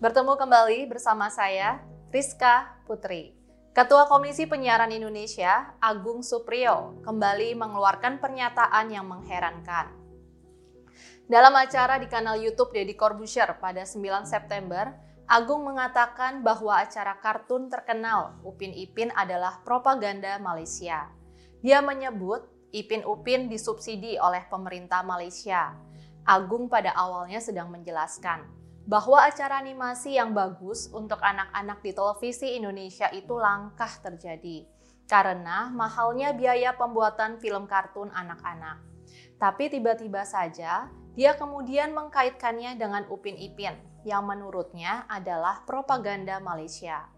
Bertemu kembali bersama saya, Rizka Putri. Ketua Komisi Penyiaran Indonesia, Agung Supriyo, kembali mengeluarkan pernyataan yang mengherankan. Dalam acara di kanal YouTube Deddy Corbuzier pada 9 September, Agung mengatakan bahwa acara kartun terkenal Upin Ipin adalah propaganda Malaysia. Dia menyebut Ipin Upin disubsidi oleh pemerintah Malaysia. Agung pada awalnya sedang menjelaskan bahwa acara animasi yang bagus untuk anak-anak di televisi Indonesia itu langkah terjadi karena mahalnya biaya pembuatan film kartun anak-anak. Tapi tiba-tiba saja dia kemudian mengkaitkannya dengan Upin Ipin yang menurutnya adalah propaganda Malaysia.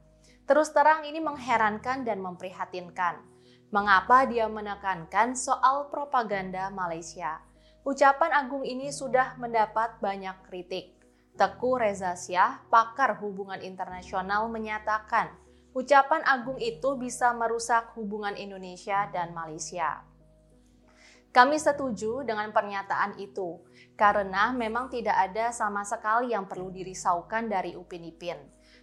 Terus terang ini mengherankan dan memprihatinkan. Mengapa dia menekankan soal propaganda Malaysia? Ucapan Agung ini sudah mendapat banyak kritik. Teku Reza Syah, pakar hubungan internasional menyatakan, ucapan Agung itu bisa merusak hubungan Indonesia dan Malaysia. Kami setuju dengan pernyataan itu, karena memang tidak ada sama sekali yang perlu dirisaukan dari Upin Ipin.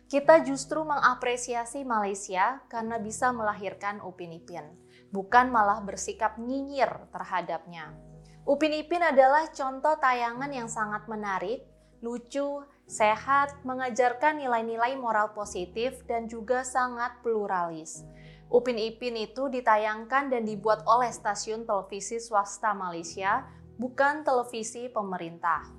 Kita justru mengapresiasi Malaysia karena bisa melahirkan Upin Ipin, bukan malah bersikap nyinyir terhadapnya. Upin Ipin adalah contoh tayangan yang sangat menarik lucu, sehat, mengajarkan nilai-nilai moral positif, dan juga sangat pluralis. Upin Ipin itu ditayangkan dan dibuat oleh stasiun televisi swasta Malaysia, bukan televisi pemerintah.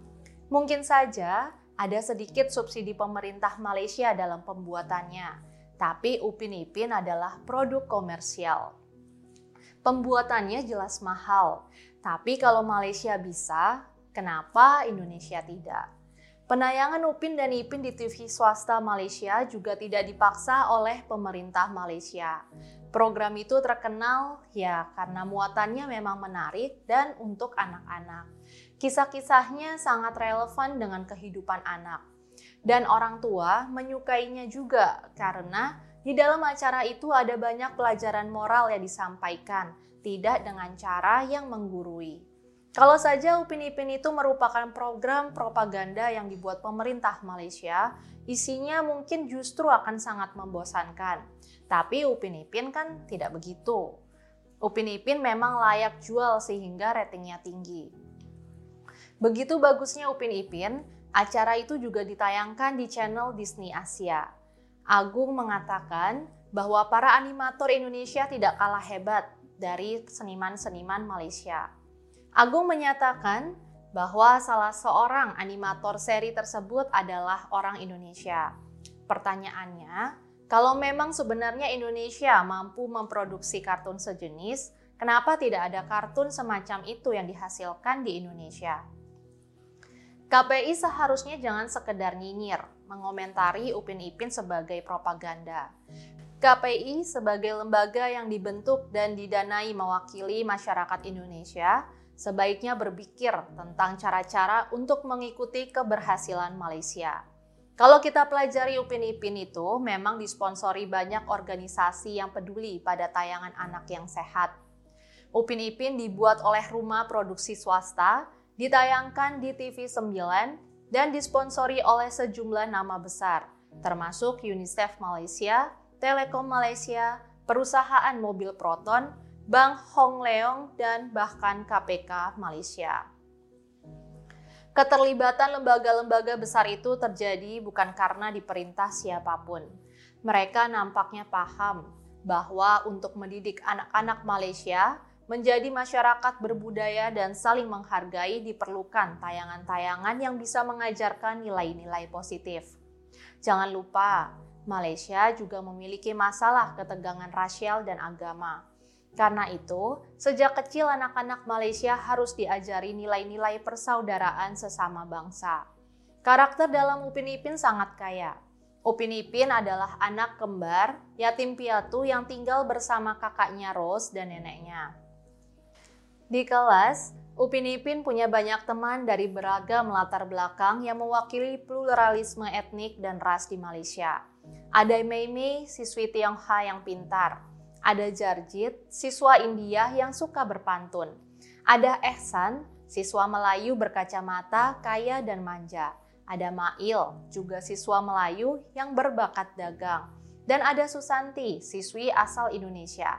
Mungkin saja ada sedikit subsidi pemerintah Malaysia dalam pembuatannya, tapi Upin Ipin adalah produk komersial. Pembuatannya jelas mahal, tapi kalau Malaysia bisa, kenapa Indonesia tidak? Penayangan Upin dan Ipin di TV swasta Malaysia juga tidak dipaksa oleh pemerintah Malaysia. Program itu terkenal ya karena muatannya memang menarik dan untuk anak-anak. Kisah-kisahnya sangat relevan dengan kehidupan anak. Dan orang tua menyukainya juga karena di dalam acara itu ada banyak pelajaran moral yang disampaikan, tidak dengan cara yang menggurui. Kalau saja Upin Ipin itu merupakan program propaganda yang dibuat pemerintah Malaysia, isinya mungkin justru akan sangat membosankan. Tapi Upin Ipin kan tidak begitu. Upin Ipin memang layak jual sehingga ratingnya tinggi. Begitu bagusnya Upin Ipin, acara itu juga ditayangkan di channel Disney Asia. Agung mengatakan bahwa para animator Indonesia tidak kalah hebat dari seniman-seniman Malaysia. Agung menyatakan bahwa salah seorang animator seri tersebut adalah orang Indonesia. Pertanyaannya, kalau memang sebenarnya Indonesia mampu memproduksi kartun sejenis, kenapa tidak ada kartun semacam itu yang dihasilkan di Indonesia? KPI seharusnya jangan sekedar nyinyir, mengomentari Upin Ipin sebagai propaganda. KPI sebagai lembaga yang dibentuk dan didanai mewakili masyarakat Indonesia sebaiknya berpikir tentang cara-cara untuk mengikuti keberhasilan Malaysia. Kalau kita pelajari Upin Ipin itu memang disponsori banyak organisasi yang peduli pada tayangan anak yang sehat. Upin Ipin dibuat oleh rumah produksi swasta, ditayangkan di TV 9, dan disponsori oleh sejumlah nama besar, termasuk UNICEF Malaysia, Telekom Malaysia, perusahaan mobil Proton, Bank Hong Leong, dan bahkan KPK Malaysia. Keterlibatan lembaga-lembaga besar itu terjadi bukan karena diperintah siapa pun. Mereka nampaknya paham bahwa untuk mendidik anak-anak Malaysia menjadi masyarakat berbudaya dan saling menghargai diperlukan tayangan-tayangan yang bisa mengajarkan nilai-nilai positif. Jangan lupa, Malaysia juga memiliki masalah ketegangan rasial dan agama. Karena itu, sejak kecil anak-anak Malaysia harus diajari nilai-nilai persaudaraan sesama bangsa. Karakter dalam Upin Ipin sangat kaya. Upin Ipin adalah anak kembar, yatim piatu yang tinggal bersama kakaknya Rose dan neneknya. Di kelas, Upin Ipin punya banyak teman dari beragam latar belakang yang mewakili pluralisme etnik dan ras di Malaysia. Ada Mei Mei, siswi Tionghoa yang pintar. Ada Jarjit, siswa India yang suka berpantun. Ada Ehsan, siswa Melayu berkacamata, kaya dan manja. Ada Mail, juga siswa Melayu yang berbakat dagang. Dan ada Susanti, siswi asal Indonesia.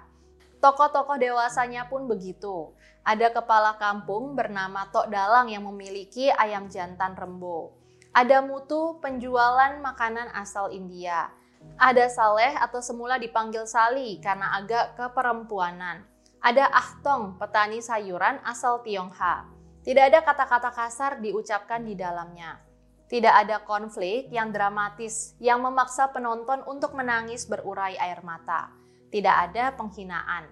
Tokoh-tokoh dewasanya pun begitu. Ada kepala kampung bernama Tok Dalang yang memiliki ayam jantan rembo. Ada Mutu, penjualan makanan asal India. Ada Saleh atau semula dipanggil Sali karena agak keperempuanan. Ada Ahtong, petani sayuran asal Tionghoa. Tidak ada kata-kata kasar diucapkan di dalamnya. Tidak ada konflik yang dramatis yang memaksa penonton untuk menangis berurai air mata. Tidak ada penghinaan.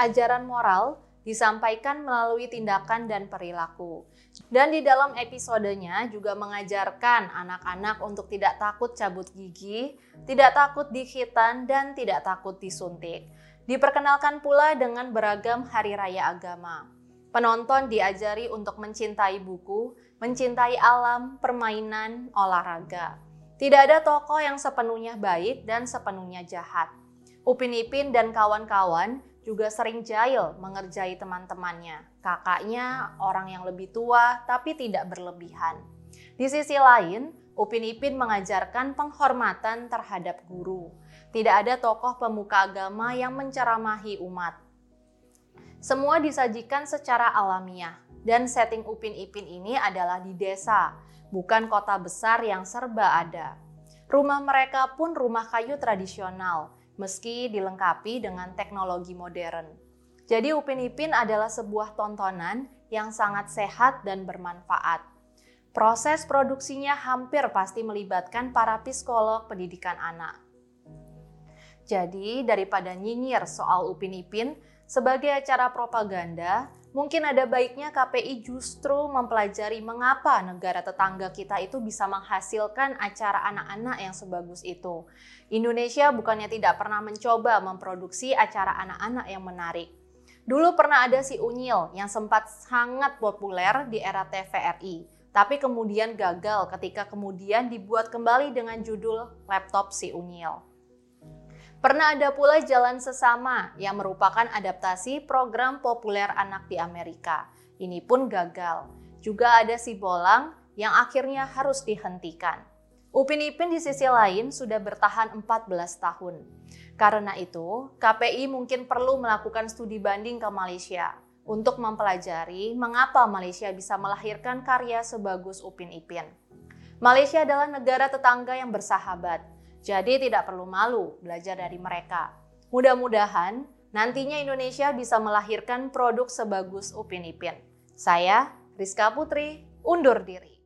Ajaran moral disampaikan melalui tindakan dan perilaku. Dan di dalam episodenya juga mengajarkan anak-anak untuk tidak takut cabut gigi, tidak takut dihitan, dan tidak takut disuntik. Diperkenalkan pula dengan beragam hari raya agama. Penonton diajari untuk mencintai buku, mencintai alam, permainan, olahraga. Tidak ada tokoh yang sepenuhnya baik dan sepenuhnya jahat. Upin Ipin dan kawan-kawan juga sering jahil mengerjai teman-temannya. Kakaknya orang yang lebih tua tapi tidak berlebihan. Di sisi lain, Upin Ipin mengajarkan penghormatan terhadap guru tidak ada tokoh pemuka agama yang menceramahi umat. Semua disajikan secara alamiah, dan setting Upin Ipin ini adalah di desa, bukan kota besar yang serba ada. Rumah mereka pun rumah kayu tradisional, meski dilengkapi dengan teknologi modern. Jadi Upin Ipin adalah sebuah tontonan yang sangat sehat dan bermanfaat. Proses produksinya hampir pasti melibatkan para psikolog pendidikan anak. Jadi daripada nyinyir soal Upin Ipin sebagai acara propaganda, mungkin ada baiknya KPI justru mempelajari mengapa negara tetangga kita itu bisa menghasilkan acara anak-anak yang sebagus itu. Indonesia bukannya tidak pernah mencoba memproduksi acara anak-anak yang menarik. Dulu pernah ada si Unyil yang sempat sangat populer di era TVRI, tapi kemudian gagal ketika kemudian dibuat kembali dengan judul Laptop si Unyil. Pernah ada pula Jalan Sesama yang merupakan adaptasi program populer anak di Amerika. Ini pun gagal. Juga ada Si Bolang yang akhirnya harus dihentikan. Upin Ipin di sisi lain sudah bertahan 14 tahun. Karena itu, KPI mungkin perlu melakukan studi banding ke Malaysia untuk mempelajari mengapa Malaysia bisa melahirkan karya sebagus Upin Ipin. Malaysia adalah negara tetangga yang bersahabat, jadi tidak perlu malu belajar dari mereka. Mudah-mudahan nantinya Indonesia bisa melahirkan produk sebagus Upin Ipin. Saya, Rizka Putri, undur diri.